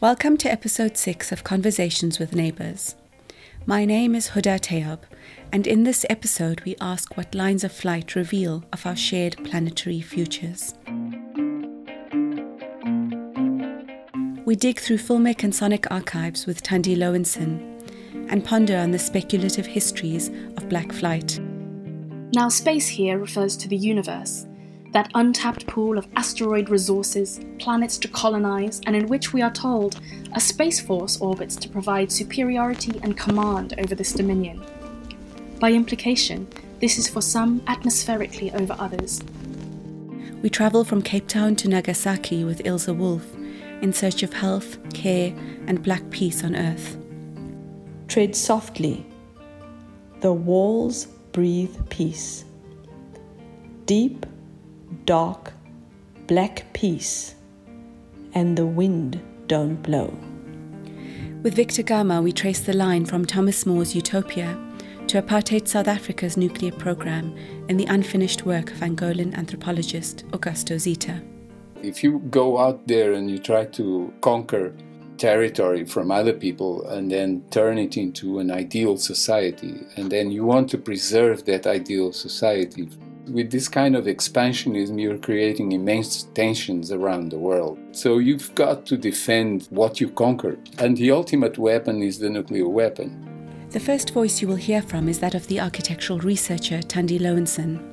Welcome to episode 6 of Conversations with Neighbours. My name is Huda Tayob, and in this episode, we ask what lines of flight reveal of our shared planetary futures. We dig through filmic and sonic archives with Thandi Loewenson and ponder on the speculative histories of black flight. Now, space here refers to the universe, that untapped pool of asteroid resources, planets to colonize, and in which we are told a space force orbits to provide superiority and command over this dominion. By implication, this is for some atmospherically over others. We travel from Cape Town to Nagasaki with Ilze Wolff in search of health, care, and black peace on Earth. Tread softly. The walls breathe peace. Deep dark, black peace, and the wind don't blow. With Victor Gama, we trace the line from Thomas More's Utopia to apartheid South Africa's nuclear program in the unfinished work of Angolan anthropologist Augusto Zita. If you go out there and you try to conquer territory from other people and then turn it into an ideal society, and then you want to preserve that ideal society with this kind of expansionism, you're creating immense tensions around the world. So you've got to defend what you conquered. And the ultimate weapon is the nuclear weapon. The first voice you will hear from is that of the architectural researcher Thandi Loewenson.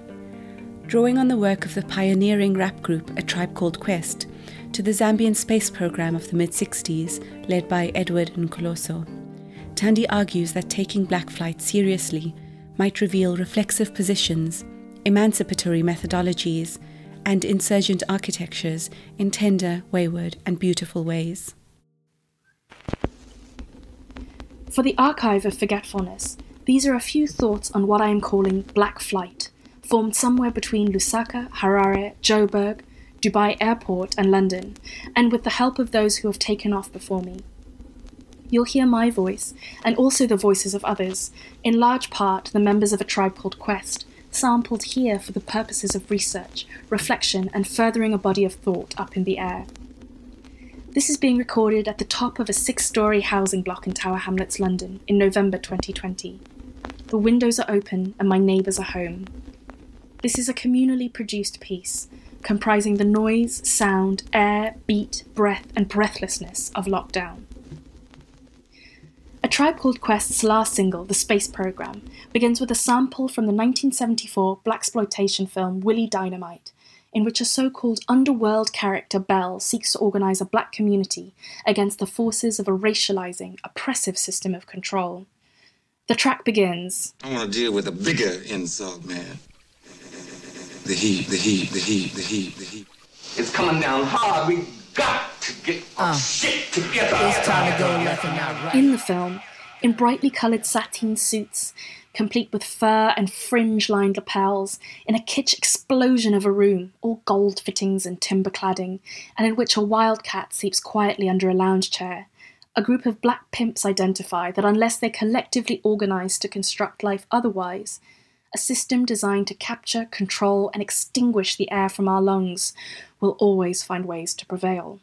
Drawing on the work of the pioneering rap group A Tribe Called Quest to the Zambian space program of the mid 60s, led by Edward Nkoloso, Thandi argues that taking black flight seriously might reveal reflexive positions emancipatory methodologies, and insurgent architectures in tender, wayward, and beautiful ways. For the Archive of Forgetfulness, these are a few thoughts on what I am calling Black Flight, formed somewhere between Lusaka, Harare, Joburg, Dubai Airport, and London, and with the help of those who have taken off before me. You'll hear my voice, and also the voices of others, in large part the members of a tribe called Quest, sampled here for the purposes of research, reflection, and furthering a body of thought up in the air. This is being recorded at the top of a six story housing block in Tower Hamlets, London, in November 2020. The windows are open and my neighbours are home. This is a communally produced piece, comprising the noise, sound, air, beat, breath, and breathlessness of lockdown. A Tribe Called Quest's last single, The Space Program, begins with a sample from the 1974 blaxploitation film Willie Dynamite, in which a so-called underworld character Belle seeks to organize a black community against the forces of a racializing, oppressive system of control. The track begins. I want to deal with a bigger insult, man. The heat, the heat, the heat, the heat, the heat. It's coming down hard. We got to get our uh, shit together. It's time to go left and not right. In the film, in brightly coloured sateen suits, complete with fur and fringe lined lapels, in a kitsch explosion of a room, all gold fittings and timber cladding, and in which a wildcat sleeps quietly under a lounge chair. A group of black pimps identify that unless they collectively organise to construct life otherwise, a system designed to capture, control, and extinguish the air from our lungs will always find ways to prevail.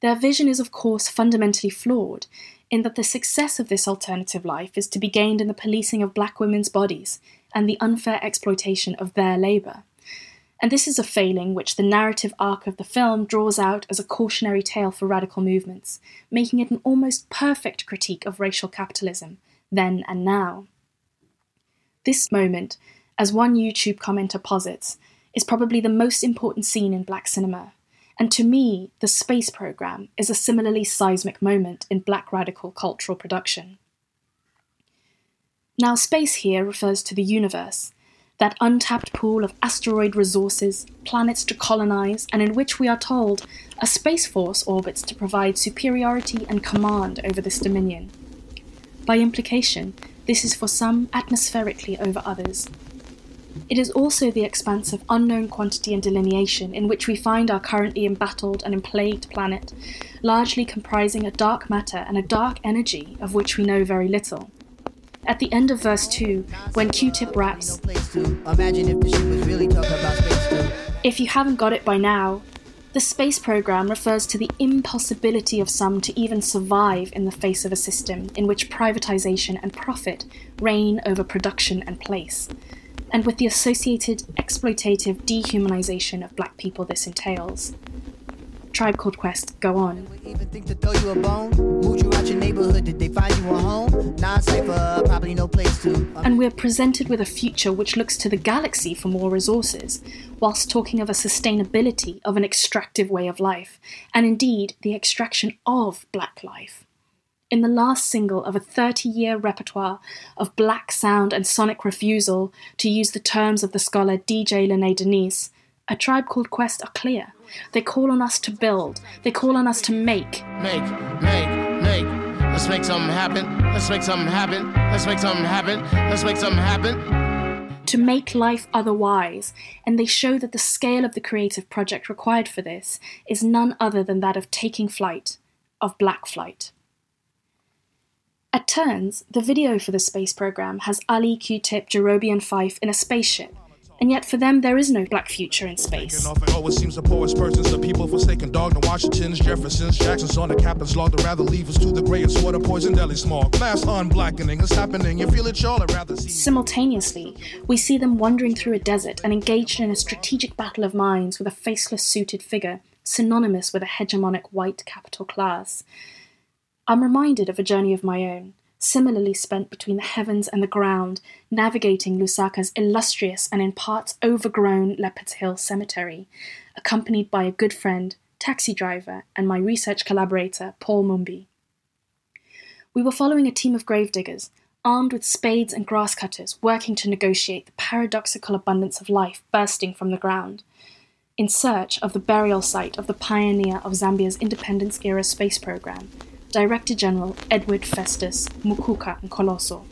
Their vision is, of course, fundamentally flawed in that the success of this alternative life is to be gained in the policing of black women's bodies and the unfair exploitation of their labour. And this is a failing which the narrative arc of the film draws out as a cautionary tale for radical movements, making it an almost perfect critique of racial capitalism, then and now. This moment, as one YouTube commenter posits, is probably the most important scene in black cinema, and to me, the space program is a similarly seismic moment in black radical cultural production. Now, space here refers to the universe, that untapped pool of asteroid resources, planets to colonize, and in which we are told a space force orbits to provide superiority and command over this dominion. By implication, this is for some atmospherically over others, it is also the expanse of unknown quantity and delineation in which we find our currently embattled and emplagued planet, largely comprising a dark matter and a dark energy of which we know very little. At the end of verse 2, when Q Tip raps, If you haven't got it by now, The space program refers to the impossibility of some to even survive in the face of a system in which privatization and profit reign over production and place, and with the associated exploitative dehumanization of black people this entails. Tribe Called Quest go on. Even think to throw you a bone? Moved you out your neighborhood, did they find you a home? Non-cypher, probably no place to. Uh. And we're presented with a future which looks to the galaxy for more resources, whilst talking of a sustainability of an extractive way of life, and indeed the extraction of black life. In the last single of a 30 year repertoire of black sound and sonic refusal, to use the terms of the scholar DJ Lene Denise, a tribe called Quest are clear. They call on us to build, they call on us to make. Make, make, make. Let's make something happen. Let's make something happen. Let's make something happen. Let's make something happen. To make life otherwise, and they show that the scale of the creative project required for this is none other than that of taking flight, of black flight. At turns, the video for the space program has Ali, Q-Tip, Jarobi, and Phife in a spaceship, and yet for them there is no black future in space. Off it always seems the poorest persons, the people forsaken dog, the Washingtons, Jeffersons, Jacksons on the captain's log, to rather leave us to the grayest water poison deli smog. Mass unblackening is happening, you feel it, y'all, rather see. Simultaneously, we see them wandering through a desert and engaged in a strategic battle of minds with a faceless suited figure, synonymous with a hegemonic white capital class. I'm reminded of a journey of my own, similarly spent between the heavens and the ground, navigating Lusaka's illustrious and in parts overgrown Leopards Hill Cemetery, accompanied by a good friend, taxi driver, and my research collaborator, Paul Mumbi. We were following a team of gravediggers, armed with spades and grass cutters, working to negotiate the paradoxical abundance of life bursting from the ground. In search of the burial site of the pioneer of Zambia's independence era space program, Director General Edward Festus Mukuka and Nkoloso.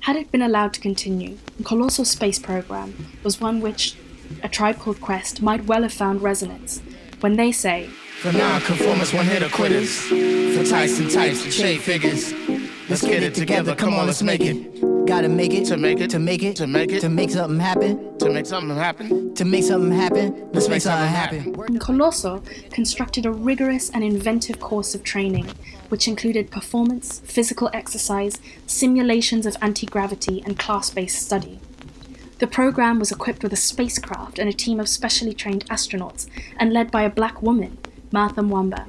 Had it been allowed to continue, Nkoloso's space program was one which a tribe called Quest might well have found resonance when they say, For non-conformists, one hitter quitters. For Tyson types, shade figures. Let's get it together. Come on, let's make it. Gotta make it To make it. to make it To make it. to make something happen. To make something happen. To make something happen. Let's make make something something happen. Nkoloso constructed a rigorous and inventive course of training, which included performance, physical exercise, simulations of anti gravity, and class based study. The program was equipped with a spacecraft and a team of specially trained astronauts, and led by a black woman, Martha Mwamba.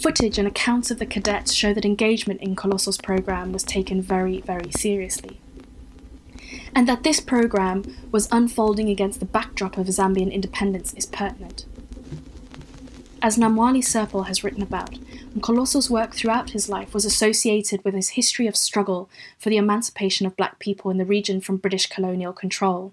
Footage and accounts of the cadets show that engagement in Nkoloso's program was taken very, very seriously. And that this program was unfolding against the backdrop of Zambian independence is pertinent. As Namwali Serpell has written about, Nkoloso's work throughout his life was associated with his history of struggle for the emancipation of black people in the region from British colonial control.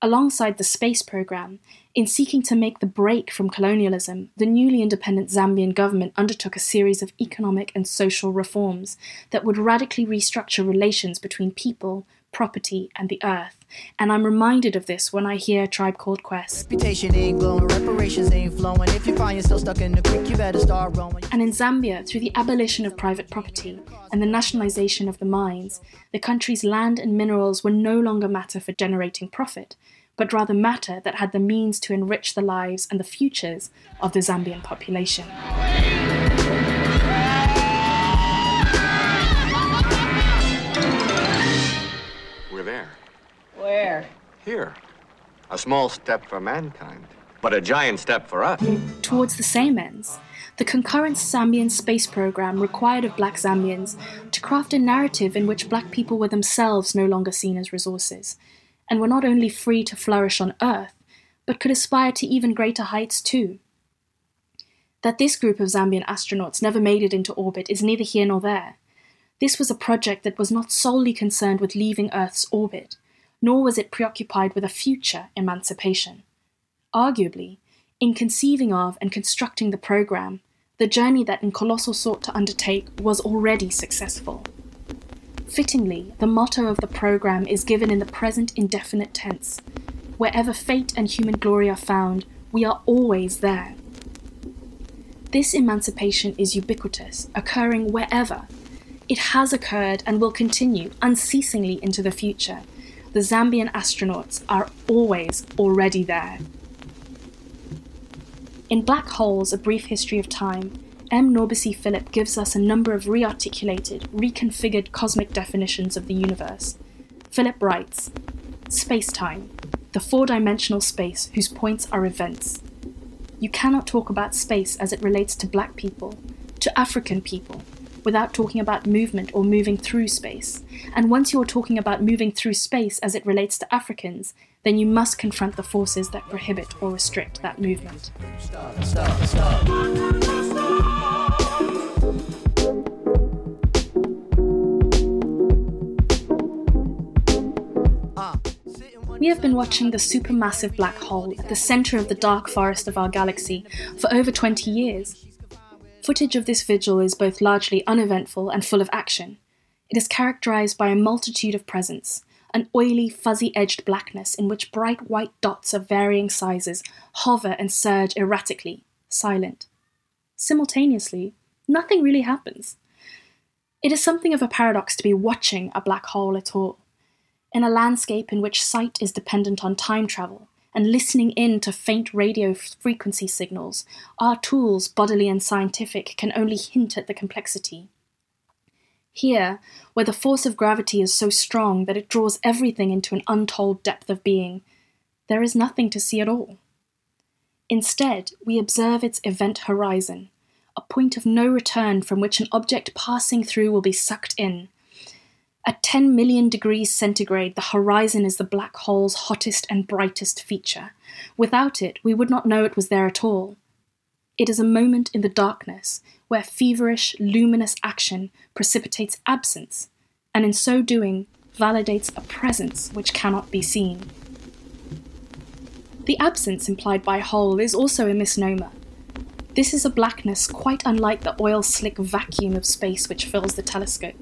Alongside the space program, in seeking to make the break from colonialism, the newly independent Zambian government undertook a series of economic and social reforms that would radically restructure relations between people, property, and the earth. And I'm reminded of this when I hear Tribe Called Quest. Reputation ain't glowing, reparations ain't flowing. If you find yourself stuck in the creek, you better start rowing. And in Zambia, through the abolition of private property and the nationalization of the mines, the country's land and minerals were no longer matter for generating profit, but rather matter that had the means to enrich the lives and the futures of the Zambian population. Where? Here. A small step for mankind, but a giant step for us. Towards the same ends, the concurrent Zambian space program required of black Zambians to craft a narrative in which black people were themselves no longer seen as resources, and were not only free to flourish on Earth, but could aspire to even greater heights too. That this group of Zambian astronauts never made it into orbit is neither here nor there. This was a project that was not solely concerned with leaving Earth's orbit, nor was it preoccupied with a future emancipation. Arguably, in conceiving of and constructing the program, the journey that Nkoloso sought to undertake was already successful. Fittingly, the motto of the program is given in the present indefinite tense. Wherever fate and human glory are found, we are always there. This emancipation is ubiquitous, occurring wherever. It has occurred and will continue unceasingly into the future. The Zambian astronauts are always already there. In Black Holes A Brief History of Time, M. NourbeSe Philip gives us a number of rearticulated, reconfigured cosmic definitions of the universe. Philip writes Space time, the four dimensional space whose points are events. You cannot talk about space as it relates to black people, to African people, without talking about movement or moving through space. And once you're talking about moving through space as it relates to Africans, then you must confront the forces that prohibit or restrict that movement. Stop, stop, stop. We have been watching the supermassive black hole at the centre of the dark forest of our galaxy for over 20 years. Footage of this vigil is both largely uneventful and full of action. It is characterized by a multitude of presents, an oily, fuzzy edged blackness in which bright white dots of varying sizes hover and surge erratically, silent. Simultaneously, nothing really happens. It is something of a paradox to be watching a black hole at all. In a landscape in which sight is dependent on time travel and listening in to faint radio frequency signals, our tools, bodily and scientific, can only hint at the complexity. Here, where the force of gravity is so strong that it draws everything into an untold depth of being, there is nothing to see at all. Instead, we observe its event horizon, a point of no return from which an object passing through will be sucked in, at 10 million degrees centigrade, the horizon is the black hole's hottest and brightest feature. Without it, we would not know it was there at all. It is a moment in the darkness where feverish, luminous action precipitates absence, and in so doing, validates a presence which cannot be seen. The absence implied by hole is also a misnomer. This is a blackness quite unlike the oil slick vacuum of space which fills the telescope.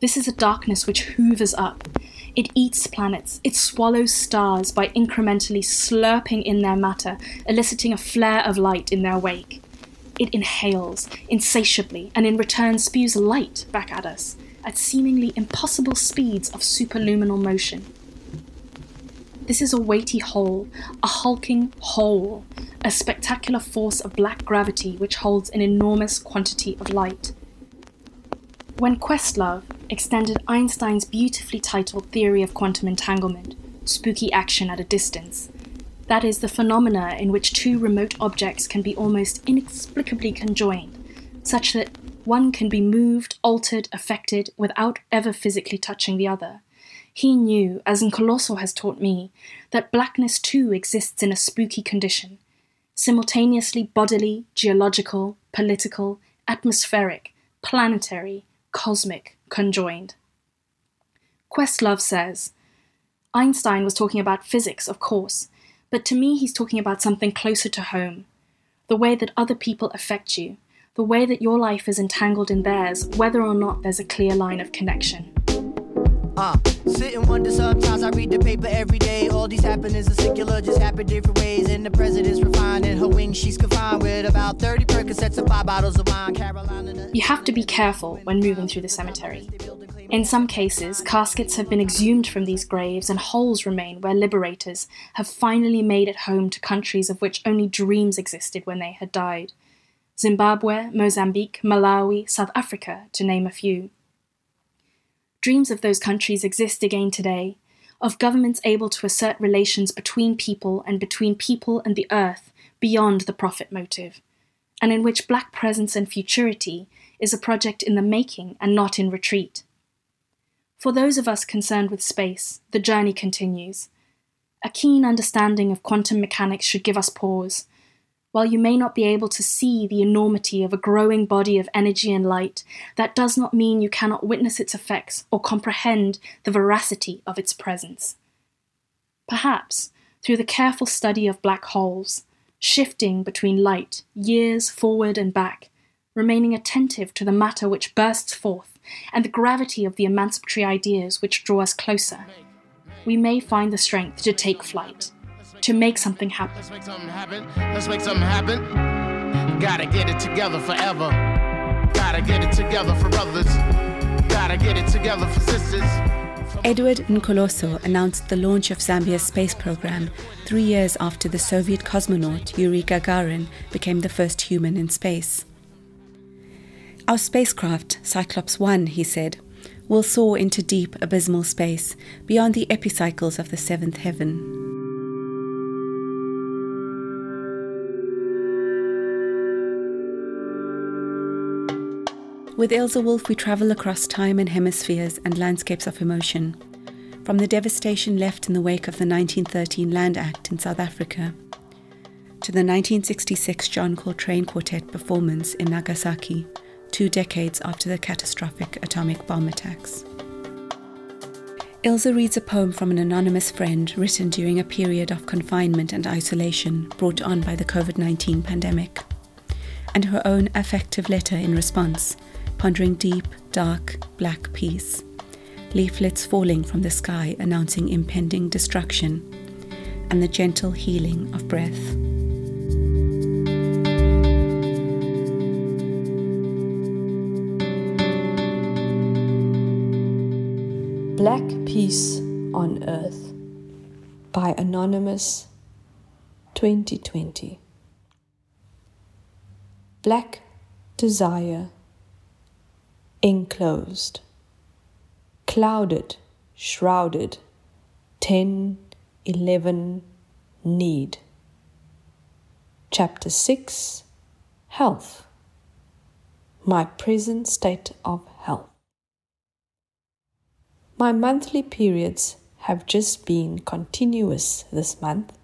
This is a darkness which hoovers up. It eats planets, it swallows stars by incrementally slurping in their matter, eliciting a flare of light in their wake. It inhales, insatiably, and in return spews light back at us, at seemingly impossible speeds of superluminal motion. This is a weighty hole, a hulking hole, a spectacular force of black gravity which holds an enormous quantity of light. When Questlove extended Einstein's beautifully titled theory of quantum entanglement, spooky action at a distance, that is, the phenomena in which two remote objects can be almost inexplicably conjoined, such that one can be moved, altered, affected without ever physically touching the other. He knew, as Nkoloso has taught me, that blackness too exists in a spooky condition, simultaneously bodily, geological, political, atmospheric, planetary, cosmic, conjoined. Questlove says Einstein was talking about physics, of course, but to me he's talking about something closer to home the way that other people affect you, the way that your life is entangled in theirs, whether or not there's a clear line of connection. Uh, wonder sometimes I read the paper every day. These happenings are singular, just happen different ways. And the president's refined in her wings, she's confined with about 30 Percocets and five bottles of wine. Carolina. You have to be careful when moving through the cemetery. In some cases, caskets have been exhumed from these graves and holes remain where liberators have finally made it home to countries of which only dreams existed when they had died. Zimbabwe, Mozambique, Malawi, South Africa, to name a few. Dreams of those countries exist again today, of governments able to assert relations between people and between people and the earth beyond the profit motive, and in which black presence and futurity is a project in the making and not in retreat. For those of us concerned with space, the journey continues. A keen understanding of quantum mechanics should give us pause, while you may not be able to see the enormity of a growing body of energy and light, that does not mean you cannot witness its effects or comprehend the veracity of its presence. Perhaps, through the careful study of black holes, shifting between light, years forward and back, remaining attentive to the matter which bursts forth and the gravity of the emancipatory ideas which draw us closer, we may find the strength to take flight to make something happen. Let's make something happen. Let's make something happen. Gotta get it together forever. Gotta get it together for brothers. Gotta get it together for sisters. Edward Nkoloso announced the launch of Zambia's space program three years after the Soviet cosmonaut Yuri Gagarin became the first human in space. Our spacecraft, Cyclops 1, he said, will soar into deep abysmal space beyond the epicycles of the seventh heaven. With Ilze Wolff, we travel across time and hemispheres and landscapes of emotion, from the devastation left in the wake of the 1913 Land Act in South Africa to the 1966 John Coltrane Quartet performance in Nagasaki, two decades after the catastrophic atomic bomb attacks. Ilze reads a poem from an anonymous friend written during a period of confinement and isolation brought on by the COVID 19 pandemic, and her own affective letter in response pondering deep, dark, black peace. Leaflets falling from the sky announcing impending destruction, and the gentle healing of breath. Black Peace on Earth by Anonymous 2020. Black Desire enclosed, clouded, shrouded, 10, 11, need. Chapter 6 Health. My present state of health. My monthly periods have just been continuous this month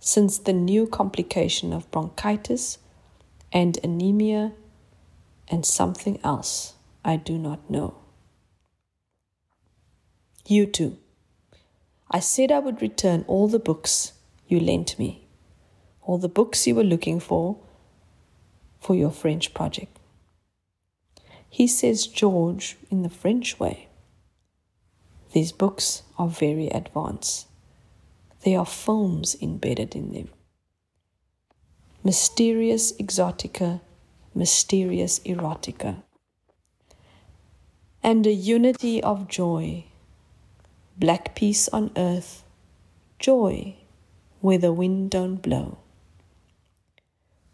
since the new complication of bronchitis and anemia and something else. I do not know. You too. I said I would return all the books you lent me, all the books you were looking for for your French project. He says George in the French way. These books are very advanced. There are films embedded in them. Mysterious exotica, mysterious erotica and a unity of joy. Black peace on earth, joy where the wind don't blow.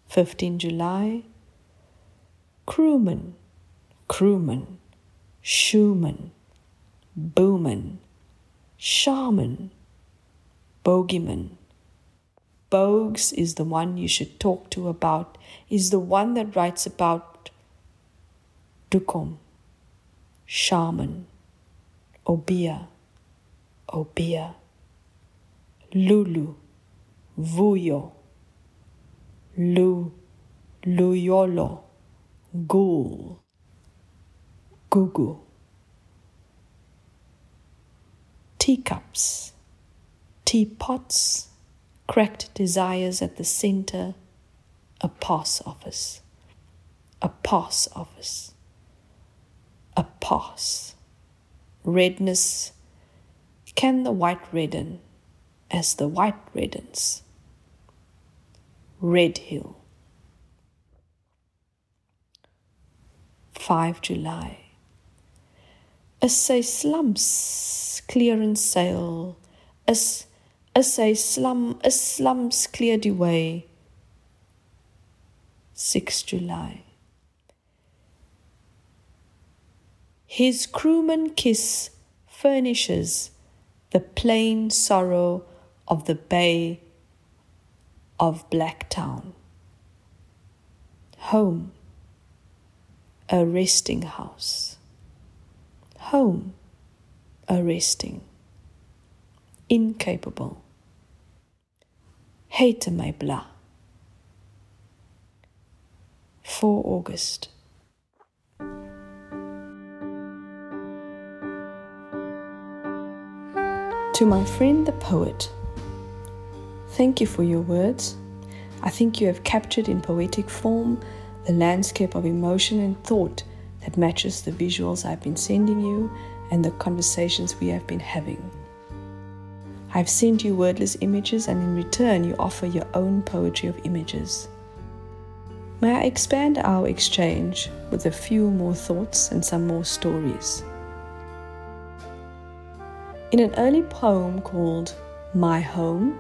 15 July, crewman, crewman, shoeman, booman, shaman, bogeyman. Bogues is the one you should talk to about, is the one that writes about Dukom shaman, obia, obia, lulu, vuyo, lu, luyolo, ghoul, gugu. Teacups, teapots, cracked desires at the center, a pass office, a pass office a pause. Redness can the white redden as the white reddens. Red Hill. 5 July. A say slumps clear and sail, as a say slum a clear cleared way. 6 July. His crewman kiss furnishes the plain sorrow of the bay of Blacktown. Home, a resting house. Home, a resting. Incapable. Hate my blah. 4 August. To my friend the poet, thank you for your words. I think you have captured in poetic form the landscape of emotion and thought that matches the visuals I've been sending you and the conversations we have been having. I've sent you wordless images, and in return, you offer your own poetry of images. May I expand our exchange with a few more thoughts and some more stories? In an early poem called My Home,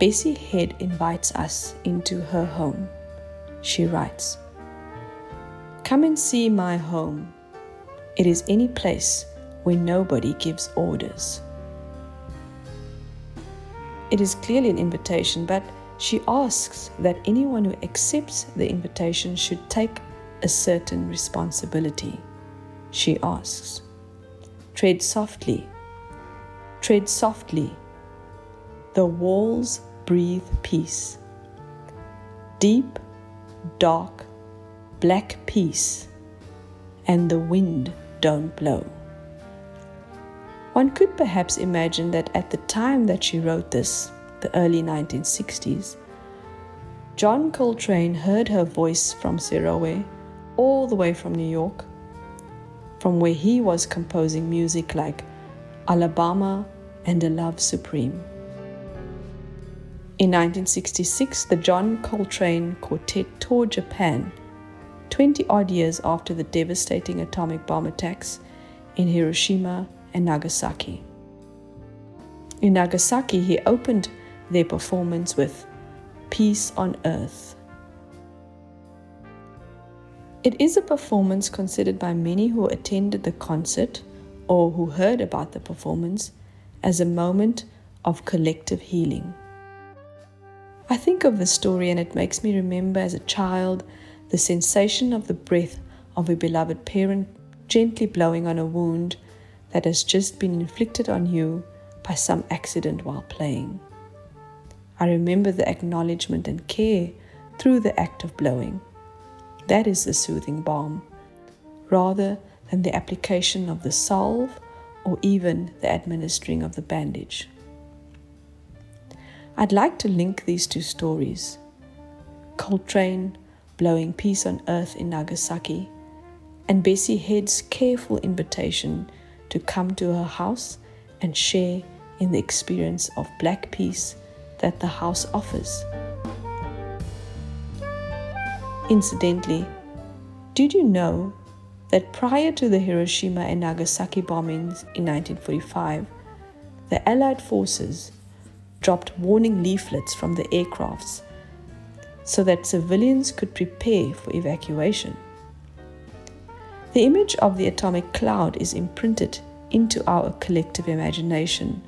Bessie Head invites us into her home. She writes Come and see my home. It is any place where nobody gives orders. It is clearly an invitation, but she asks that anyone who accepts the invitation should take a certain responsibility. She asks, Tread softly, tread softly. The walls breathe peace. Deep, dark, black peace, and the wind don't blow. One could perhaps imagine that at the time that she wrote this, the early 1960s, John Coltrane heard her voice from Serowe, all the way from New York, from where he was composing music like Alabama and A Love Supreme. In 1966, the John Coltrane Quartet toured Japan, 20 odd years after the devastating atomic bomb attacks in Hiroshima and Nagasaki. In Nagasaki, he opened their performance with Peace on Earth. It is a performance considered by many who attended the concert or who heard about the performance as a moment of collective healing. I think of the story and it makes me remember as a child the sensation of the breath of a beloved parent gently blowing on a wound that has just been inflicted on you by some accident while playing. I remember the acknowledgement and care through the act of blowing. That is the soothing balm, rather than the application of the salve or even the administering of the bandage. I'd like to link these two stories Coltrane blowing peace on earth in Nagasaki, and Bessie Head's careful invitation to come to her house and share in the experience of black peace that the house offers. Incidentally, did you know that prior to the Hiroshima and Nagasaki bombings in 1945, the Allied forces dropped warning leaflets from the aircrafts so that civilians could prepare for evacuation? The image of the atomic cloud is imprinted into our collective imagination,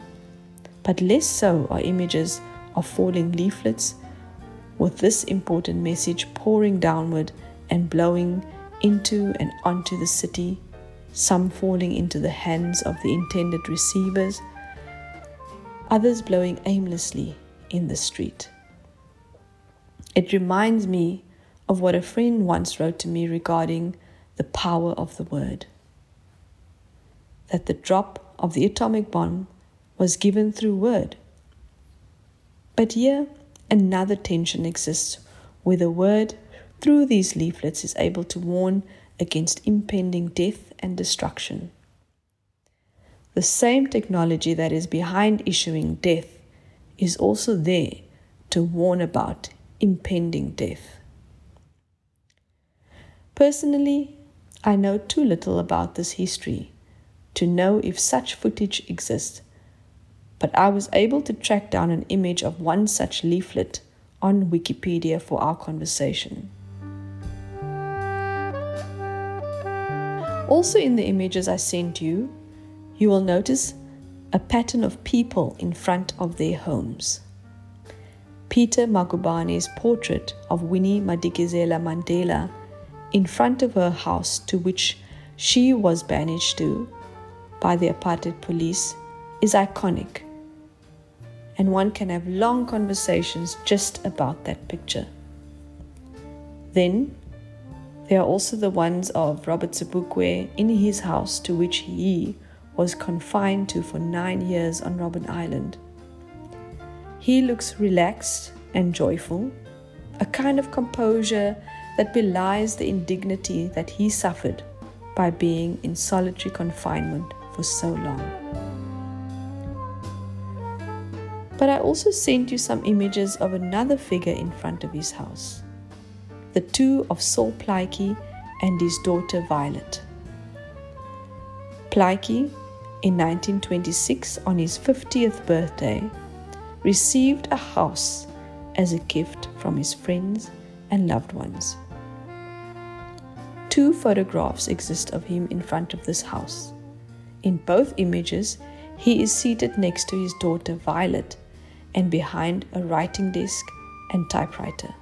but less so are images of falling leaflets with this important message pouring downward and blowing into and onto the city, some falling into the hands of the intended receivers, others blowing aimlessly in the street. It reminds me of what a friend once wrote to me regarding the power of the word. That the drop of the atomic bomb was given through word. But here, another tension exists where the word through these leaflets is able to warn against impending death and destruction. The same technology that is behind issuing death is also there to warn about impending death. Personally, I know too little about this history to know if such footage exists, but I was able to track down an image of one such leaflet on Wikipedia for our conversation. Also, in the images I sent you, you will notice a pattern of people in front of their homes. Peter Magubane's portrait of Winnie Madikizela Mandela in front of her house to which she was banished to by the apartheid police is iconic. And one can have long conversations just about that picture. Then there are also the ones of Robert Sobukwe in his house to which he was confined to for nine years on Robben Island. He looks relaxed and joyful, a kind of composure that belies the indignity that he suffered by being in solitary confinement for so long. But I also sent you some images of another figure in front of his house the two of Sol Plaatje and his daughter Violet. Plaatje, in 1926 on his 50th birthday, received a house as a gift from his friends and loved ones. Two photographs exist of him in front of this house. In both images, he is seated next to his daughter Violet and behind a writing desk and typewriter.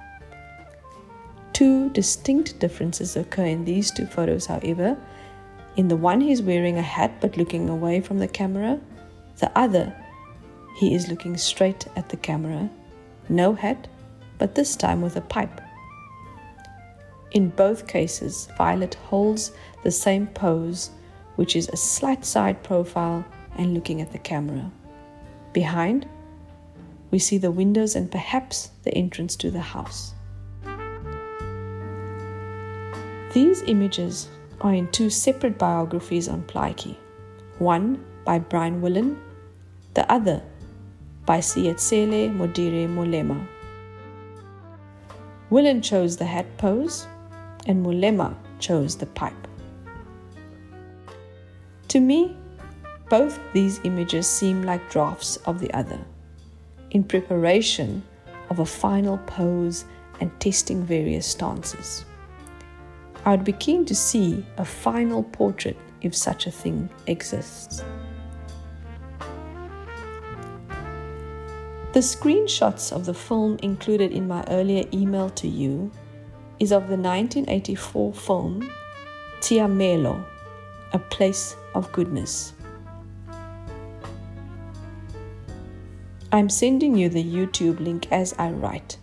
Two distinct differences occur in these two photos, however. In the one, he's wearing a hat but looking away from the camera. The other, he is looking straight at the camera. No hat, but this time with a pipe. In both cases, Violet holds the same pose, which is a slight side profile and looking at the camera. Behind, we see the windows and perhaps the entrance to the house. These images are in two separate biographies on Plaatje, one by Brian Willan, the other by Seetsele Modiri Molema. Willan chose the hat pose, and Molema chose the pipe. To me, both these images seem like drafts of the other, in preparation of a final pose and testing various stances. I would be keen to see a final portrait if such a thing exists. The screenshots of the film included in my earlier email to you is of the 1984 film Tsiamelo, A Place of Goodness. I'm sending you the YouTube link as I write.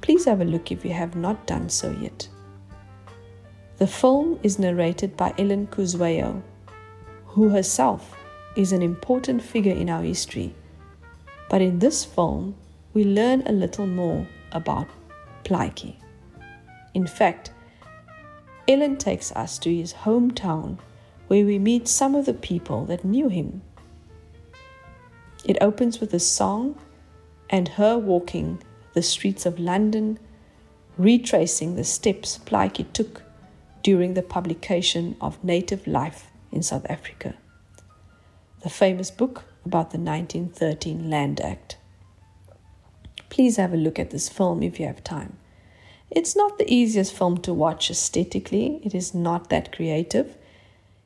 Please have a look if you have not done so yet. The film is narrated by Ellen Kuzwayo, who herself is an important figure in our history but in this film, we learn a little more about Plaatje. In fact, Ellen takes us to his hometown where we meet some of the people that knew him. It opens with a song and her walking the streets of London, retracing the steps Plaatje took during the publication of Native Life in South Africa. The famous book about the 1913 Land Act. Please have a look at this film if you have time. It's not the easiest film to watch aesthetically, it is not that creative.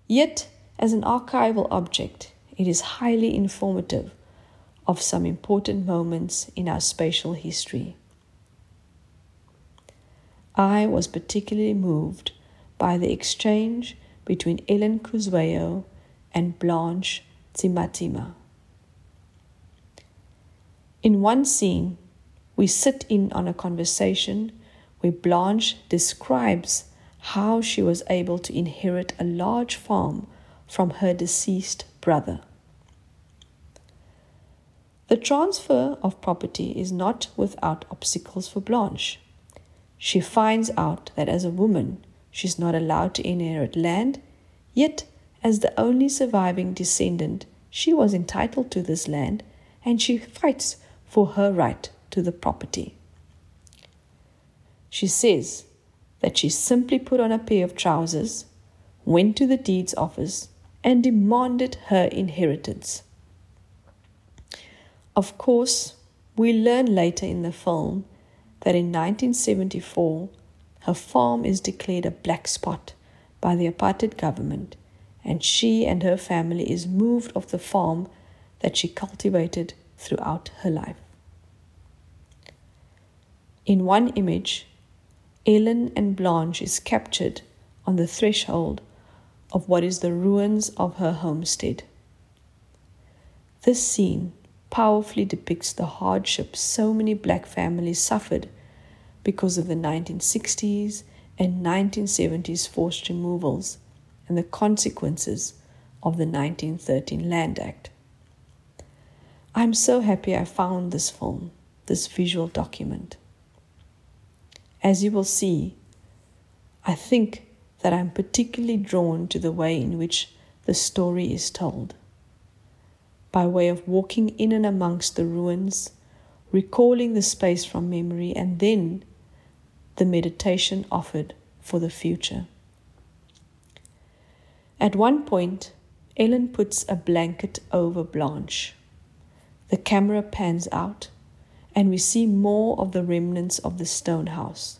Yet, as an archival object, it is highly informative of some important moments in our spatial history. I was particularly moved by the exchange between Ellen Kuzwayo and Blanche Tsimatsima. In one scene, we sit in on a conversation where Blanche describes how she was able to inherit a large farm from her deceased brother. The transfer of property is not without obstacles for Blanche. She finds out that as a woman, she's not allowed to inherit land, yet, as the only surviving descendant, she was entitled to this land and she fights for her right to the property. She says that she simply put on a pair of trousers, went to the deeds office, and demanded her inheritance. Of course, we learn later in the film that in 1974, her farm is declared a black spot by the apartheid government, and she and her family is moved off the farm that she cultivated throughout her life. In one image, Ellen and Blanche is captured on the threshold of what is the ruins of her homestead. This scene powerfully depicts the hardships so many black families suffered because of the 1960s and 1970s forced removals and the consequences of the 1913 Land Act. I'm so happy I found this film, this visual document. As you will see, I think that I'm particularly drawn to the way in which the story is told. By way of walking in and amongst the ruins, recalling the space from memory, and then the meditation offered for the future. At one point, Ellen puts a blanket over Blanche. The camera pans out, and we see more of the remnants of the stone house.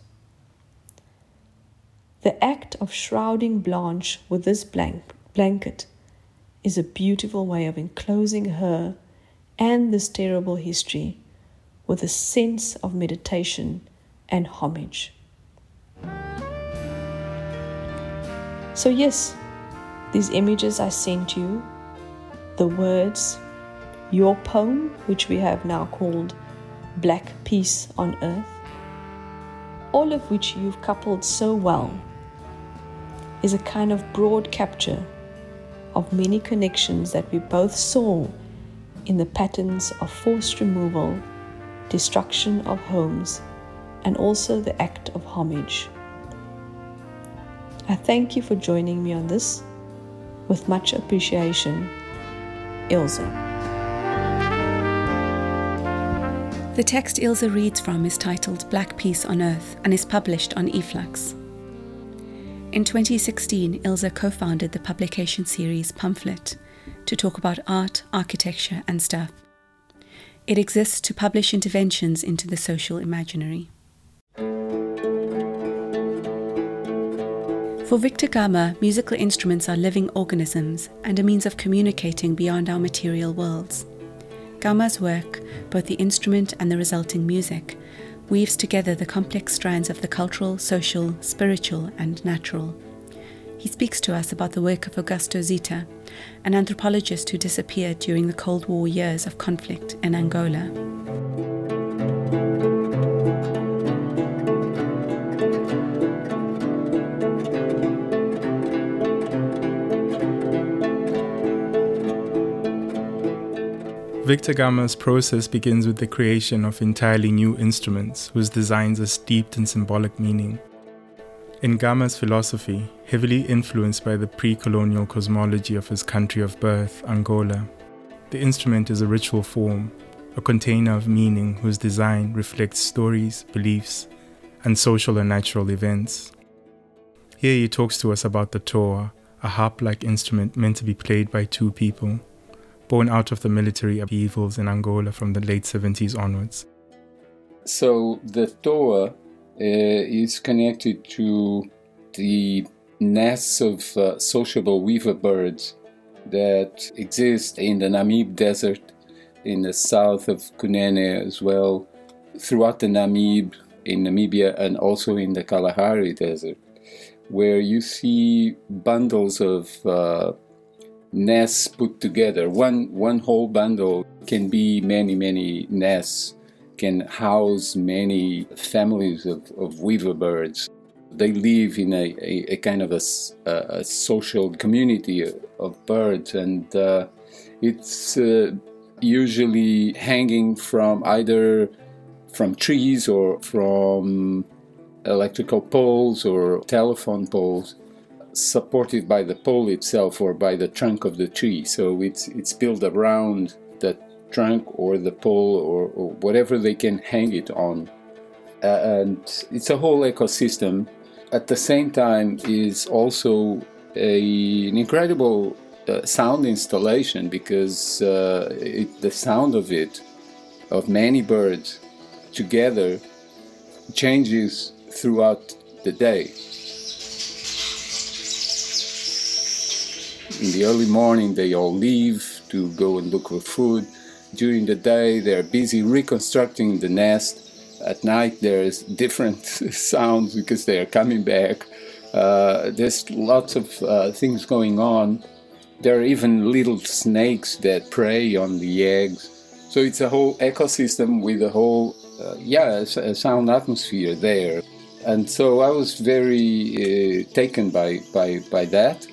The act of shrouding Blanche with this blank, blanket is a beautiful way of enclosing her and this terrible history with a sense of meditation and homage. So, yes, these images I sent you, the words, your poem, which we have now called Black Peace on Earth, all of which you've coupled so well, is a kind of broad capture of many connections that we both saw in the patterns of forced removal, destruction of homes, and also the act of homage. I thank you for joining me on this. With much appreciation, Ilze. The text Ilze reads from is titled Black Peace on Earth and is published on eFlux. In 2016, Ilze co founded the publication series Pamphlet to talk about art, architecture, and stuff. It exists to publish interventions into the social imaginary. For Victor Gama, musical instruments are living organisms and a means of communicating beyond our material worlds. Gama's work, both the instrument and the resulting music, weaves together the complex strands of the cultural, social, spiritual, and natural. He speaks to us about the work of Augusto Zita, an anthropologist who disappeared during the Cold War years of conflict in Angola. Victor Gama's process begins with the creation of entirely new instruments whose designs are steeped in symbolic meaning. In Gama's philosophy, heavily influenced by the pre colonial cosmology of his country of birth, Angola, the instrument is a ritual form, a container of meaning whose design reflects stories, beliefs, and social and natural events. Here he talks to us about the Toha, a harp like instrument meant to be played by two people born out of the military upheavals in Angola from the late 70s onwards. So the Toha uh, is connected to the nests of uh, sociable weaver birds that exist in the Namib Desert, in the south of Kunene as well, throughout the Namib, in Namibia, and also in the Kalahari Desert, where you see bundles of uh, nests put together. One one whole bundle can be many many nests, can house many families of, of weaver birds. They live in a, a, a kind of a, a, social community of birds, and uh, it's uh, usually hanging from either from trees or from electrical poles or telephone poles supported by the pole itself or by the trunk of the tree. So it's it's built around the trunk or the pole or, or whatever they can hang it on, uh, and it's a whole ecosystem. At the same time, is also a, an incredible uh, sound installation because uh, it, the sound of it, of many birds together, changes throughout the day. In the early morning they all leave to go and look for food. During the day they're busy reconstructing the nest. At night there's different sounds because they are coming back. Uh, there's lots of uh, things going on. There are even little snakes that prey on the eggs. So it's a whole ecosystem with a whole, uh, yeah, a sound atmosphere there. And so I was very uh, taken by, by, by that.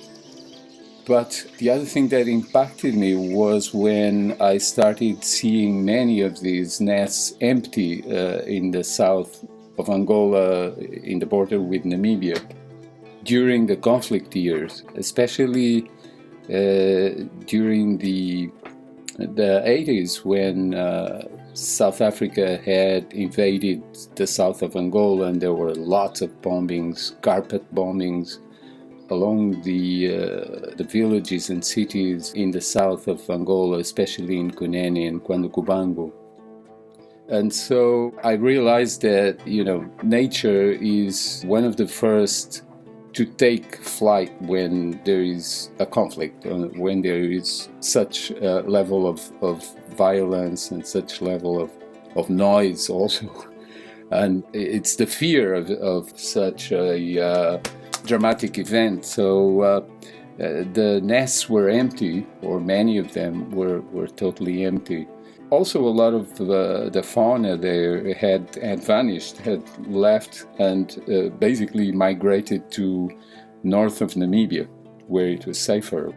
But the other thing that impacted me was when I started seeing many of these nests empty uh, in the south of Angola, in the border with Namibia, during the conflict years, especially uh, during the the 80s when uh, South Africa had invaded the south of Angola and there were lots of bombings, carpet bombings, along the uh, the villages and cities in the south of Angola, especially in Cunene and Cuando And so I realized that you know nature is one of the first to take flight when there is a conflict, uh, when there is such a level of, of violence and such level of, of noise also. And it's the fear of, of such a uh, dramatic event. So uh, uh, the nests were empty, or many of them were, were totally empty. Also, a lot of uh, the fauna there had, had vanished, had left, and uh, basically migrated to north of Namibia, where it was safer.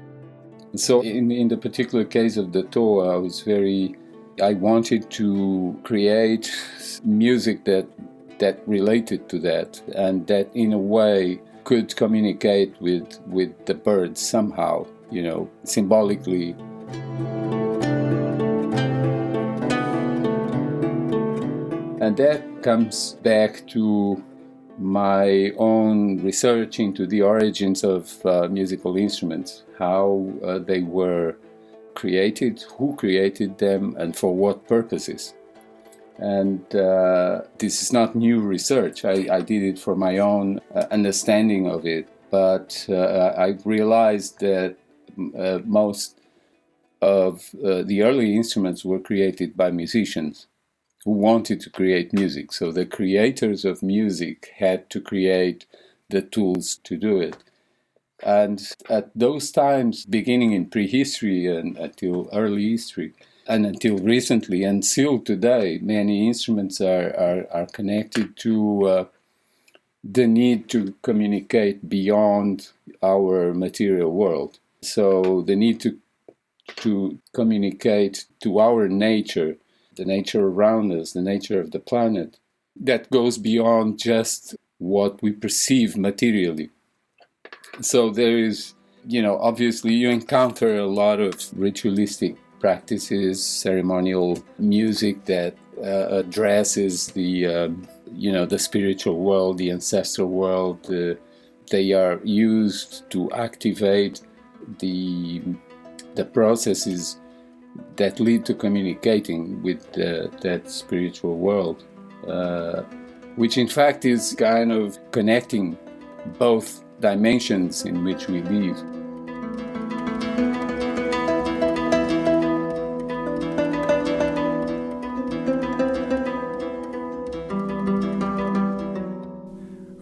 So, in, in the particular case of the Toha, I was very I wanted to create music that that related to that and that in a way could communicate with with the birds somehow you know symbolically. And that comes back to my own research into the origins of uh, musical instruments how uh, they were created who created them and for what purposes and uh, this is not new research. I, I did it for my own uh, understanding of it, but uh, I realized that uh, most of uh, the early instruments were created by musicians who wanted to create music. So the creators of music had to create the tools to do it. And at those times, beginning in prehistory and until early history, and until recently and still today, many instruments are, are, are connected to uh, the need to communicate beyond our material world. So the need to to communicate to our nature, the nature around us, the nature of the planet, that goes beyond just what we perceive materially. So there is, you know, obviously you encounter a lot of ritualistic practices, ceremonial music that uh, addresses the um, you know the spiritual world, the ancestral world. Uh, they are used to activate the the processes that lead to communicating with uh, that spiritual world, uh, which in fact is kind of connecting both dimensions in which we live.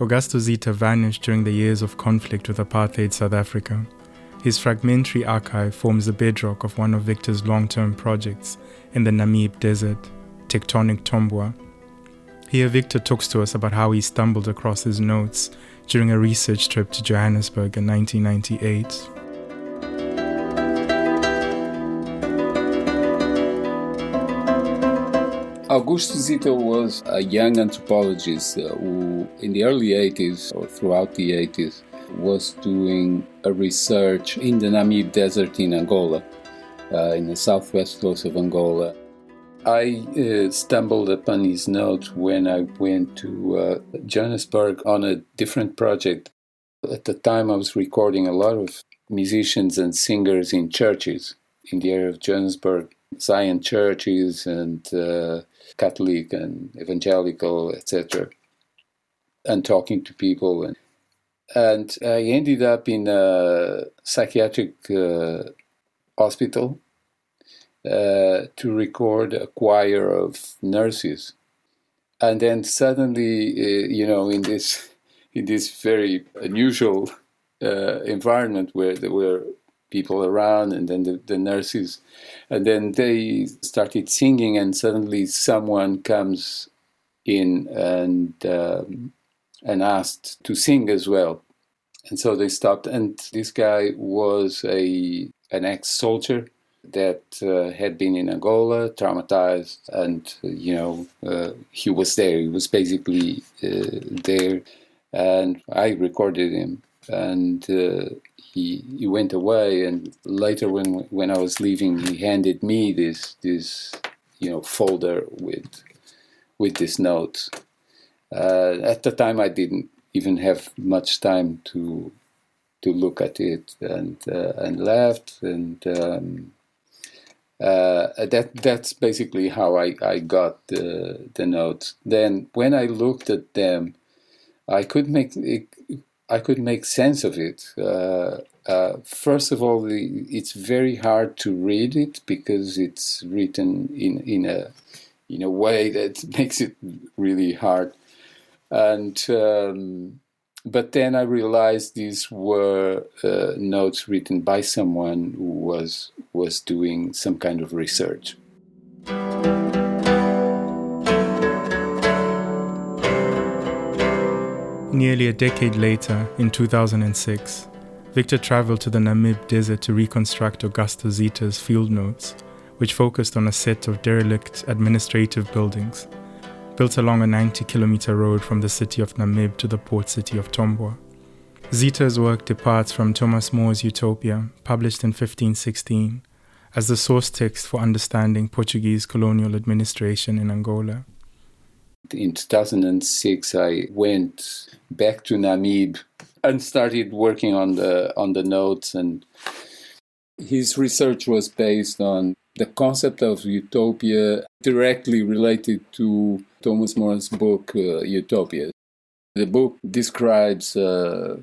Augusto Zita vanished during the years of conflict with apartheid South Africa. His fragmentary archive forms the bedrock of one of Victor's long term projects in the Namib Desert, Tectonic Tombua. Here, Victor talks to us about how he stumbled across his notes during a research trip to Johannesburg in 1998. Augusto Zita was a young anthropologist uh, who, in the early 80s or throughout the 80s, was doing a research in the Namib Desert in Angola, uh, in the southwest coast of Angola. I uh, stumbled upon his notes when I went to uh, Johannesburg on a different project. At the time, I was recording a lot of musicians and singers in churches in the area of Johannesburg, Zion churches and uh, Catholic and evangelical, etc., and talking to people. And, and I ended up in a psychiatric uh, hospital uh, to record a choir of nurses. And then suddenly, uh, you know, in this in this very unusual uh, environment where there were people around and then the, the nurses and then they started singing and suddenly someone comes in and um, and asked to sing as well and so they stopped and this guy was a an ex-soldier that uh, had been in Angola, traumatized, and you know uh, he was there. He was basically uh, there, and I recorded him, and uh, he he went away, and later when when I was leaving, he handed me this this you know folder with with this notes. Uh, at the time, I didn't even have much time to to look at it and uh, and left and um, uh, that that's basically how I, I got the the notes. Then when I looked at them, I could make I could make sense of it. Uh, uh, first of all, the, it's very hard to read it because it's written in in a in a way that makes it really hard. And um, but then I realized these were uh, notes written by someone who was was doing some kind of research. Nearly a decade later, in 2006, Victor traveled to the Namib desert to reconstruct Augusto Zita's field notes, which focused on a set of derelict administrative buildings built along a 90 kilometer road from the city of Namib to the port city of Tombua. Zita's work departs from Thomas More's Utopia, published in 1516, as the source text for understanding Portuguese colonial administration in Angola. In 2006, I went back to Namib and started working on the on the notes. And his research was based on the concept of utopia directly related to Thomas More's book uh, Utopia. The book describes uh,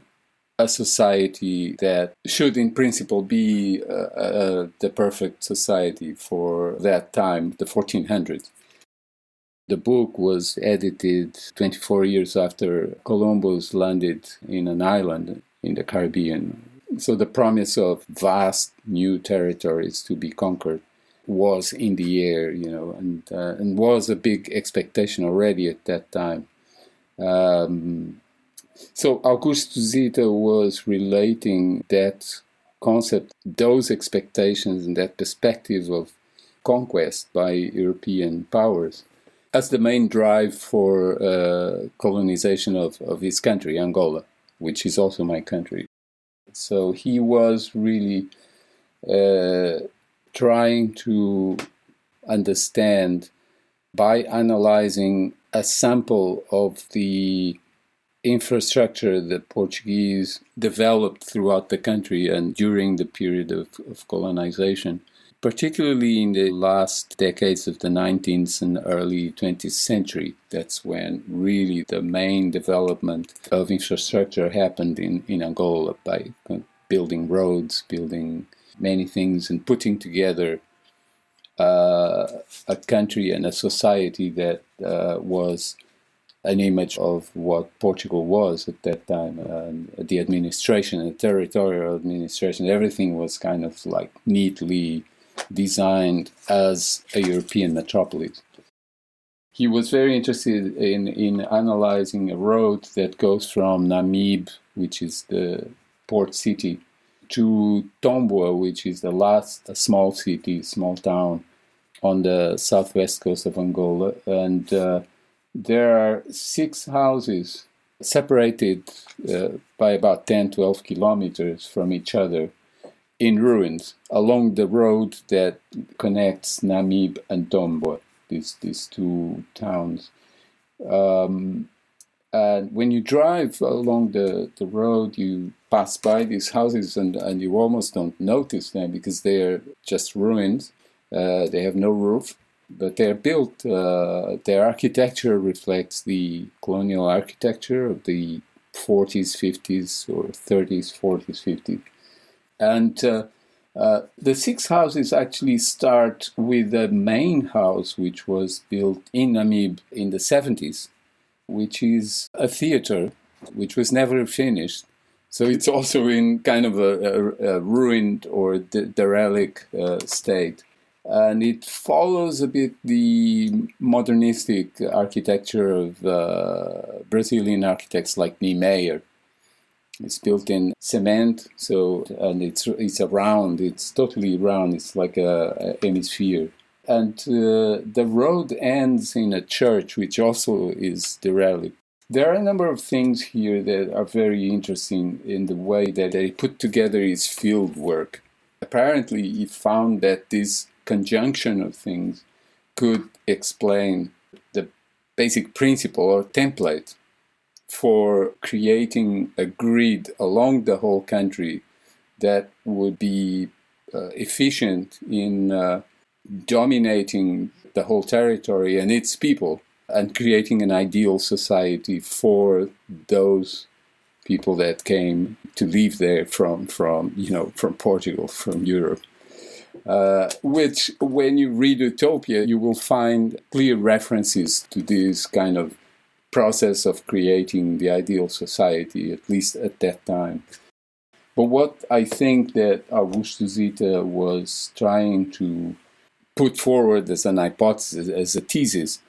a society that should, in principle, be uh, uh the perfect society for that time, the 1400s. The book was edited 24 years after Columbus landed in an island in the Caribbean. So the promise of vast new territories to be conquered was in the air, you know, and uh, and was a big expectation already at that time. Um, so Augusto Zita was relating that concept, those expectations, and that perspective of conquest by European powers as the main drive for uh, colonization of, of his country, Angola, which is also my country. So he was really uh, trying to understand by analyzing a sample of the infrastructure that Portuguese developed throughout the country and during the period of, of colonization particularly in the last decades of the 19th and early 20th century. That's when really the main development of infrastructure happened in, in Angola by building roads, building many things, and putting together uh, a country and a society that uh, was an image of what Portugal was at that time. Uh, the administration, the territorial administration, everything was kind of like neatly designed as a European metropolis. He was very interested in, in analyzing a road that goes from Namib, which is the port city, to Tombua, which is the last small city, small town on the southwest coast of Angola. And uh, there are six houses separated uh, by about 10 12 kilometers from each other in ruins along the road that connects Namib and Tombua, these, these two towns. Um, and when you drive along the, the road, you pass by these houses and, and you almost don't notice them because they're just ruins. Uh, they have no roof, but they're built, uh, their architecture reflects the colonial architecture of the 40s, 50s, or 30s, 40s, 50s. And uh, uh, the six houses actually start with the main house, which was built in Namib in the 70s, which is a theater which was never finished. So it's also in kind of a, a, a ruined or de- derelict uh, state. And it follows a bit the modernistic architecture of uh, Brazilian architects like Niemeyer it's built in cement, so and it's it's a round. It's totally round. It's like a, a hemisphere. And uh, the road ends in a church, which also is derelict. There are a number of things here that are very interesting in the way that they put together his field work. Apparently, he found that this conjunction of things could explain the basic principle or template for creating a grid along the whole country that would be uh, efficient in uh, dominating the whole territory and its people and creating an ideal society for those people that came to live there from from you know from Portugal from Europe. Uh, which when you read Utopia you will find clear references to this kind of process of creating the ideal society at least at that time. But what I think that Augusto Zita was trying to put forward as an hypothesis, as a thesis,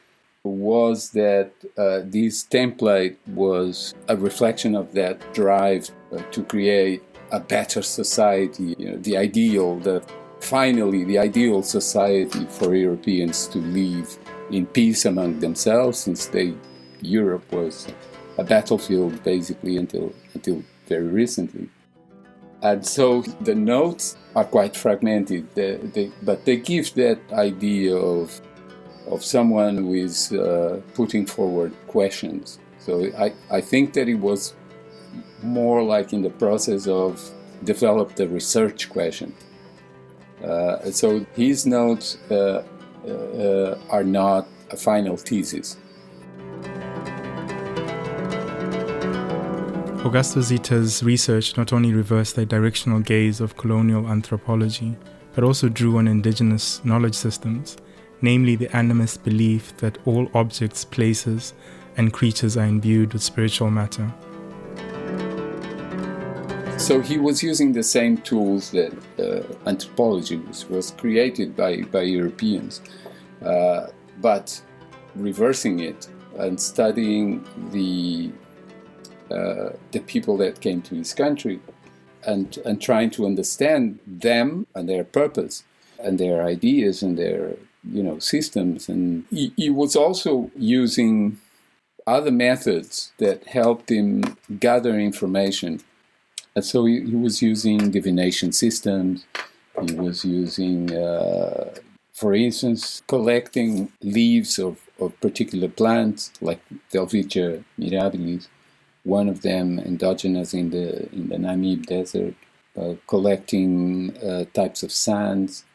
was that uh, this template was a reflection of that drive uh, to create a better society, you know, the ideal, the finally the ideal society for Europeans to live in peace among themselves, since they Europe was a battlefield basically until until very recently. And so the notes are quite fragmented, they, they, but they give that idea of, of someone who is uh, putting forward questions. So I, I think that it was more like in the process of develop the research question. Uh, so his notes uh, uh are not a final thesis. Augusto Zita's research not only reversed the directional gaze of colonial anthropology, but also drew on indigenous knowledge systems, namely the animist belief that all objects, places, and creatures are imbued with spiritual matter. So he was using the same tools that uh, anthropology was, was, created by, by Europeans, uh, but reversing it and studying the uh, the people that came to his country and, and trying to understand them and their purpose and their ideas and their you know systems. And he, he was also using other methods that helped him gather information. And so he, he was using divination systems. He was using uh, for instance collecting leaves of, of particular plants like Welwitschia mirabilis one of them endogenous in the in the Namib desert, uh, collecting uh, types of sands,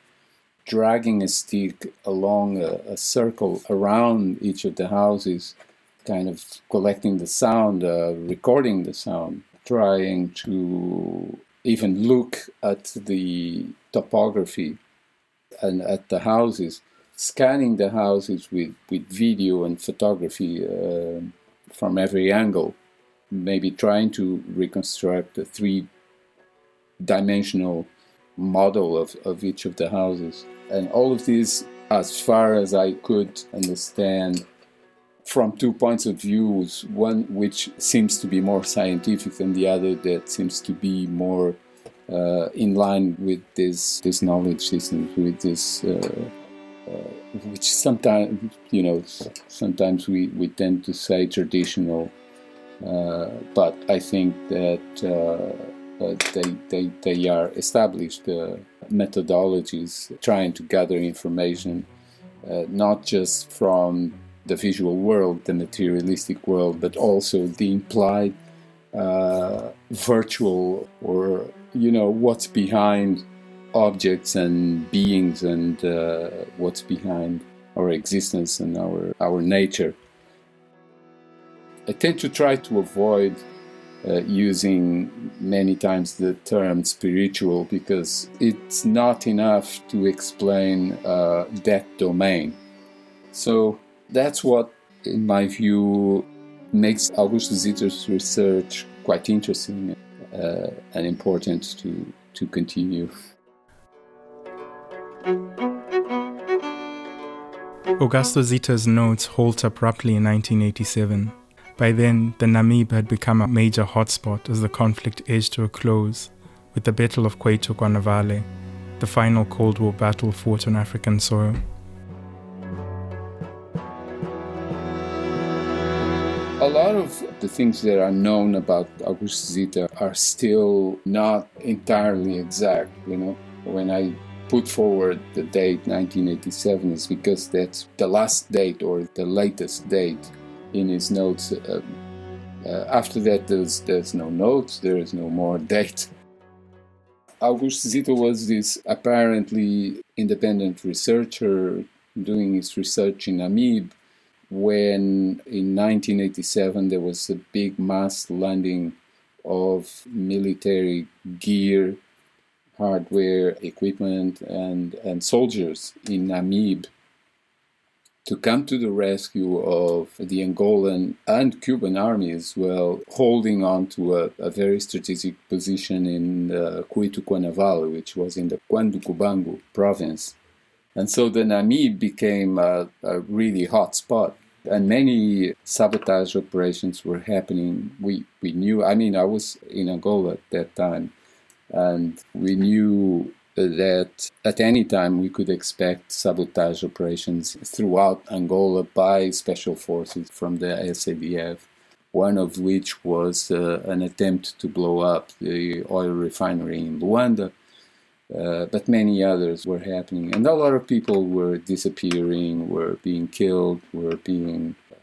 dragging a stick along a, a, circle around each of the houses, kind of collecting the sound, uh, recording the sound, trying to even look at the topography and at the houses, scanning the houses with, with video and photography uh, from every angle maybe trying to reconstruct a three dimensional model of, of each of the houses. And all of this, as far as I could understand, from two points of views one which seems to be more scientific than the other that seems to be more uh, in line with this this knowledge system, with this, uh, uh, which sometimes you know, sometimes we, we tend to say traditional but I think that uh, uh, they, they, they are established methodologies trying to gather information not just from the visual world, the materialistic world, but also the implied uh, virtual or you know what's behind objects and beings and uh, what's behind our existence and our our nature. I tend to try to avoid uh, using many times the term spiritual because it's not enough to explain uh, that domain. So that's what, in my view, makes Augusto Zita's research quite interesting uh, and important to, to continue. Augusto Zita's notes halt abruptly in 1987. By then, the Namib had become a major hotspot as the conflict edged to a close with the Battle of Cuito Cuanavale, the final Cold War battle fought on African soil. A lot of the things that are known about Augusto Zita are still not entirely exact, you know. When I put forward the date 1987 is because that's the last date or the latest date in his notes uh, Uh, after that, there's, there's no notes, there is no more date. August Zita was this apparently independent researcher doing his research in Namib when in 1987 there was a big mass landing of military gear, hardware, equipment, and, and soldiers in Namib to come to the rescue of the Angolan and Cuban armies while holding on to a, a very strategic position in uh, Cuito Cuanavale, which was in the Cuando province. And so the Namib became a, a really hot spot. And many sabotage operations were happening. We, we knew, I mean, I was in Angola at that time, and we knew that at any time we could expect sabotage operations throughout Angola by special forces from the SADF, one of which was uh, an attempt to blow up the oil refinery in Luanda. Uh, but many others were happening, and a lot of people were disappearing, were being killed, were being uh,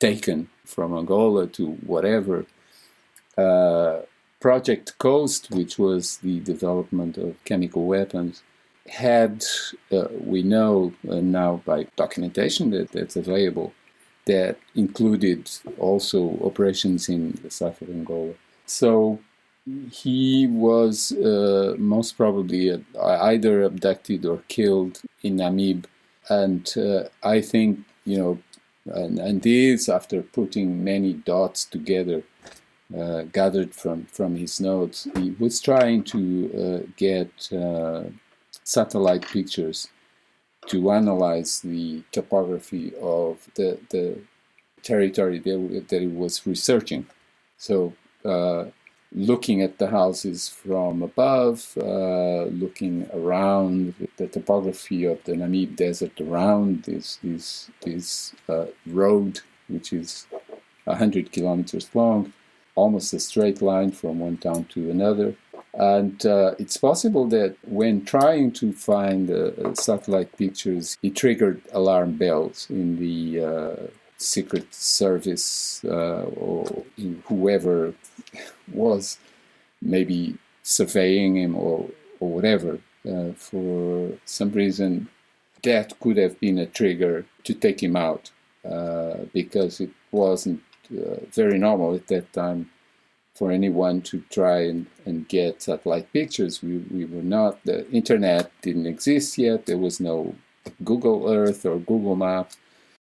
taken from Angola to whatever. Uh, Project Coast, which was the development of chemical weapons, had, uh, we know uh, now by documentation that, that's available, that included also operations in the south of Angola. So he was uh, most probably uh, either abducted or killed in Namib. And uh, I think, you know, and, and this after putting many dots together uh, gathered from, from his notes, he was trying to uh, get uh, satellite pictures to analyze the topography of the, the territory that, that he was researching. So, uh, looking at the houses from above, uh, looking around the topography of the Namib Desert around this, this, this uh, road, which is 100 kilometers long, almost a straight line from one town to another. And uh, it's possible that when trying to find uh, satellite pictures, he triggered alarm bells in the uh, Secret Service uh, or whoever was maybe surveying him or, or whatever. Uh, for some reason, that could have been a trigger to take him out uh, because it wasn't uh, very normal at that time for anyone to try and, and get satellite pictures. We, we were not, the internet didn't exist yet, there was no Google Earth or Google Map.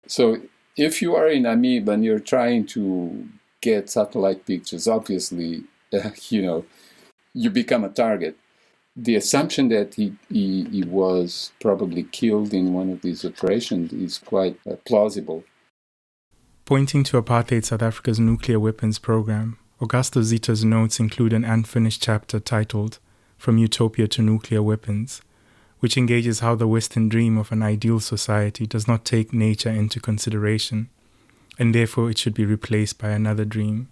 So if you are in Namib and you're trying to get satellite pictures, obviously, uh, you know, you become a target. The assumption that he, he, he was probably killed in one of these operations is quite uh, plausible. Pointing to apartheid South Africa's nuclear weapons program, Augusto Zita's notes include an unfinished chapter titled From Utopia to Nuclear Weapons, which engages how the Western dream of an ideal society does not take nature into consideration, and therefore it should be replaced by another dream.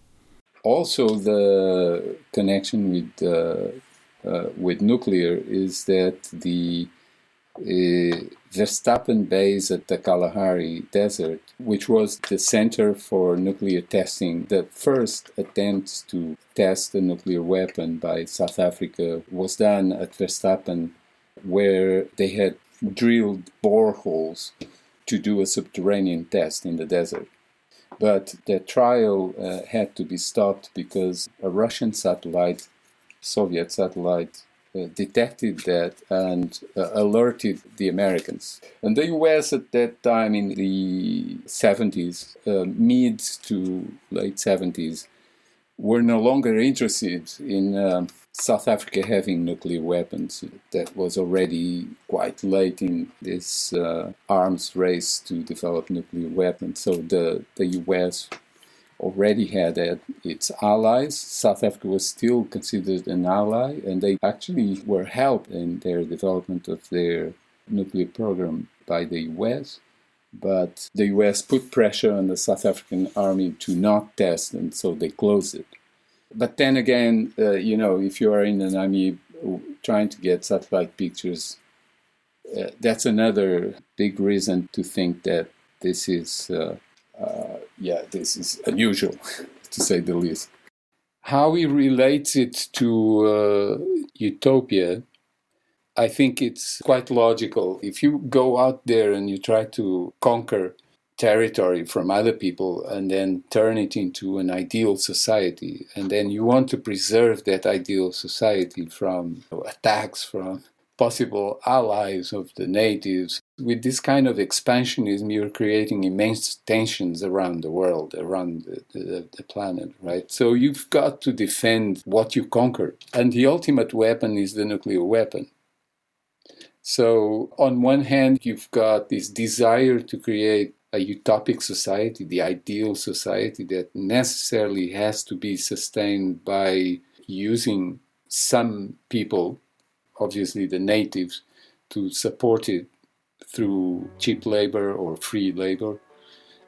Also, the connection with uh, uh, with nuclear is that the uh, Vastrap base at the Kalahari Desert, which was the center for nuclear testing. The first attempt to test a nuclear weapon by South Africa was done at Vastrap, where they had drilled boreholes to do a subterranean test in the desert. But the trial uh, had to be stopped because a Russian satellite, Soviet satellite, uh, detected that and uh, alerted the Americans. And the US at that time in the 70s, uh, mid to late 70s, were no longer interested in um, South Africa having nuclear weapons. That was already quite late in this uh, arms race to develop nuclear weapons. So the, the US already had its allies. South Africa was still considered an ally, and they actually were helped in their development of their nuclear program by the US. But the US put pressure on the South African army to not test, and so they closed it. But then again, uh, you know, if you are in an army trying to get satellite pictures, uh, that's another big reason to think that this is uh, yeah, this is unusual. to say the least. How he relates it to uh, utopia, I think it's quite logical. If you go out there and you try to conquer territory from other people and then turn it into an ideal society, and then you want to preserve that ideal society from attacks from possible allies of the natives. With this kind of expansionism, you're creating immense tensions around the world, around the, the, the, planet, right? So you've got to defend what you conquered. And the ultimate weapon is the nuclear weapon. So, on one hand, you've got this desire to create a utopic society, the ideal society that necessarily has to be sustained by using some people obviously the natives, to support it through cheap labor or free labor.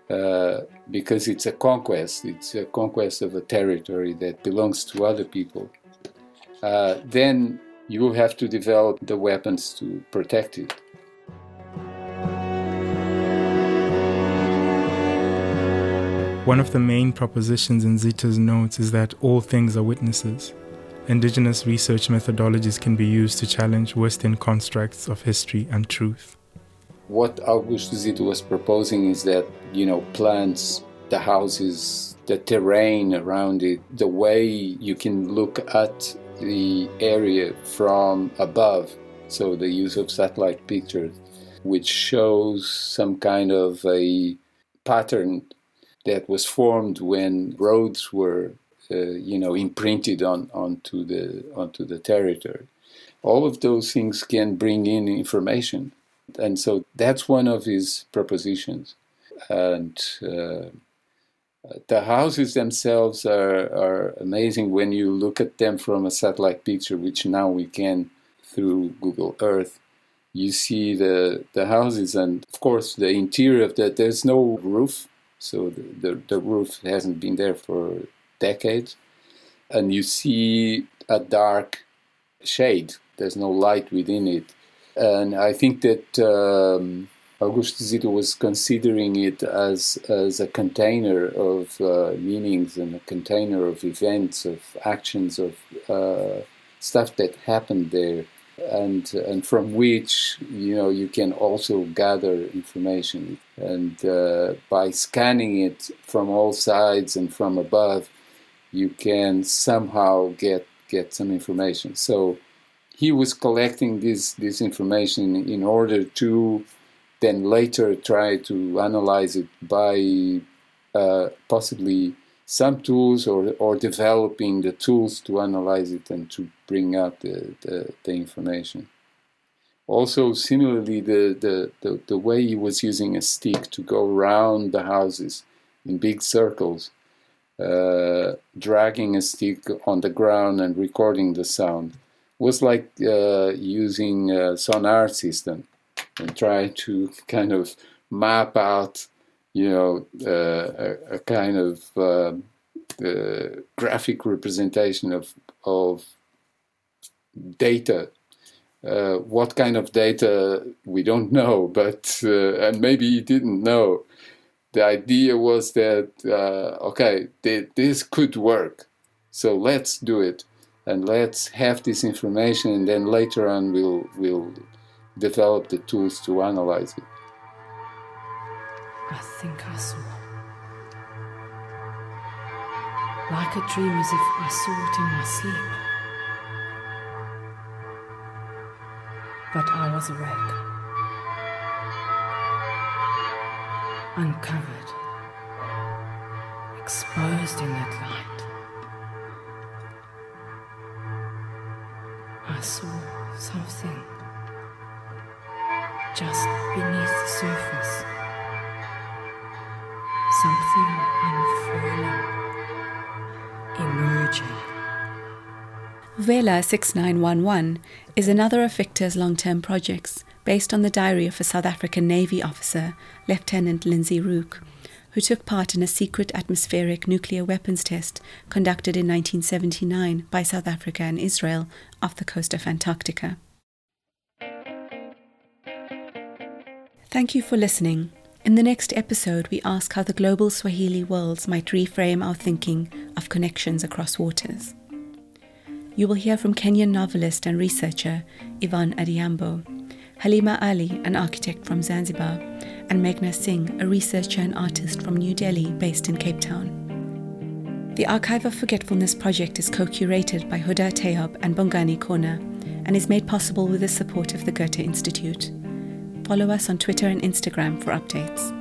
Uh, because it's a conquest, it's a conquest of a territory that belongs to other people. Uh, then you will have to develop the weapons to protect it. One of the main propositions in Zita's notes is that all things are witnesses indigenous research methodologies can be used to challenge Western constructs of history and truth. What Augusto Zita was proposing is that, you know, plants, the houses, the terrain around it, the way you can look at the area from above, so the use of satellite pictures, which shows some kind of a pattern that was formed when roads were uh, you know imprinted on onto the onto the territory. All of those things can bring in information, and so that's one of his propositions. And uh, the houses themselves are, are amazing when you look at them from a satellite picture, which now we can through Google Earth. You see the, the houses, and of course, the interior of that, there's no roof, so the, the, the roof hasn't been there for decades, and you see a dark shade. There's no light within it, and I think that um, Augusto Zita was considering it as as a container of uh, meanings and a container of events, of actions, of uh, stuff that happened there, and and from which you know you can also gather information, and uh, by scanning it from all sides and from above you can somehow get get some information. So he was collecting this this information in order to then later try to analyze it by uh, possibly some tools or, or developing the tools to analyze it and to bring out the, the, the information. Also, similarly, the, the, the, the way he was using a stick to go around the houses in big circles uh, dragging a stick on the ground and recording the sound was like uh, using a sonar system and trying to kind of map out, you know, uh, a, a, kind of uh, uh, graphic representation of of data. Uh, what kind of data we don't know, but and maybe he didn't know the idea was that uh, okay, th- this could work, so let's do it, and let's have this information, and then later on we'll we'll develop the tools to analyze it. I think I saw, like a dream, as if I saw it in my sleep, but I was awake. uncovered, exposed in that light. Saw something just beneath the surface, something unfurling, emerging. Vela 6911 is another of Victor's long term projects based on the diary of a South African Navy officer, Lieutenant Lindsay Rook, who took part in a secret atmospheric nuclear weapons test conducted in 1979 by South Africa and Israel off the coast of Antarctica. Thank you for listening. In the next episode, we ask how the global Swahili worlds might reframe our thinking of connections across waters. You will hear from Kenyan novelist and researcher Ivan Odhiambo, Halima Ali, an architect from Zanzibar, and Meghna Singh, a researcher and artist from New Delhi based in Cape Town. The Archive of Forgetfulness project is co curated by Huda Tayob and Bongani Kona and is made possible with the support of the Goethe Institute. Follow us on Twitter and Instagram for updates.